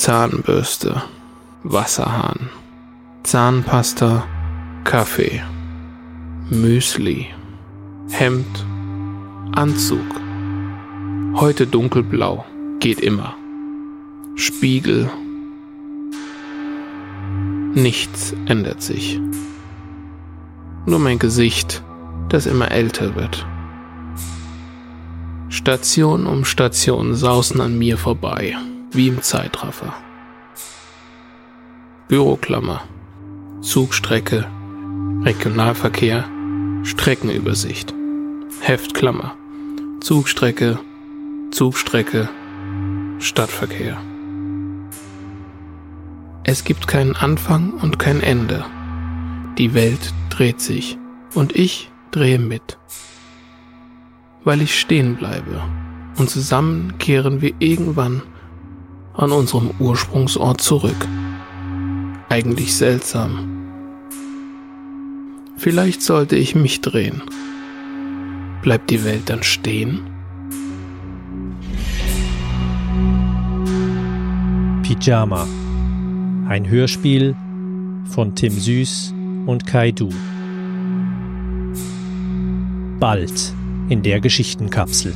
Zahnbürste, Wasserhahn, Zahnpasta, Kaffee, Müsli, Hemd, Anzug. Heute dunkelblau, geht immer. Spiegel. Nichts ändert sich. Nur mein Gesicht, das immer älter wird. Station um Station sausen an mir vorbei, wie im Zeitraffer. Büroklammer, Zugstrecke, Regionalverkehr, Streckenübersicht, Heftklammer, Zugstrecke, Zugstrecke, Stadtverkehr. Es gibt keinen Anfang und kein Ende. Die Welt dreht sich und ich drehe mit weil ich stehen bleibe und zusammen kehren wir irgendwann an unserem Ursprungsort zurück. Eigentlich seltsam. Vielleicht sollte ich mich drehen. Bleibt die Welt dann stehen? Pyjama. Ein Hörspiel von Tim Süß und Kai Du. Bald in der Geschichtenkapsel.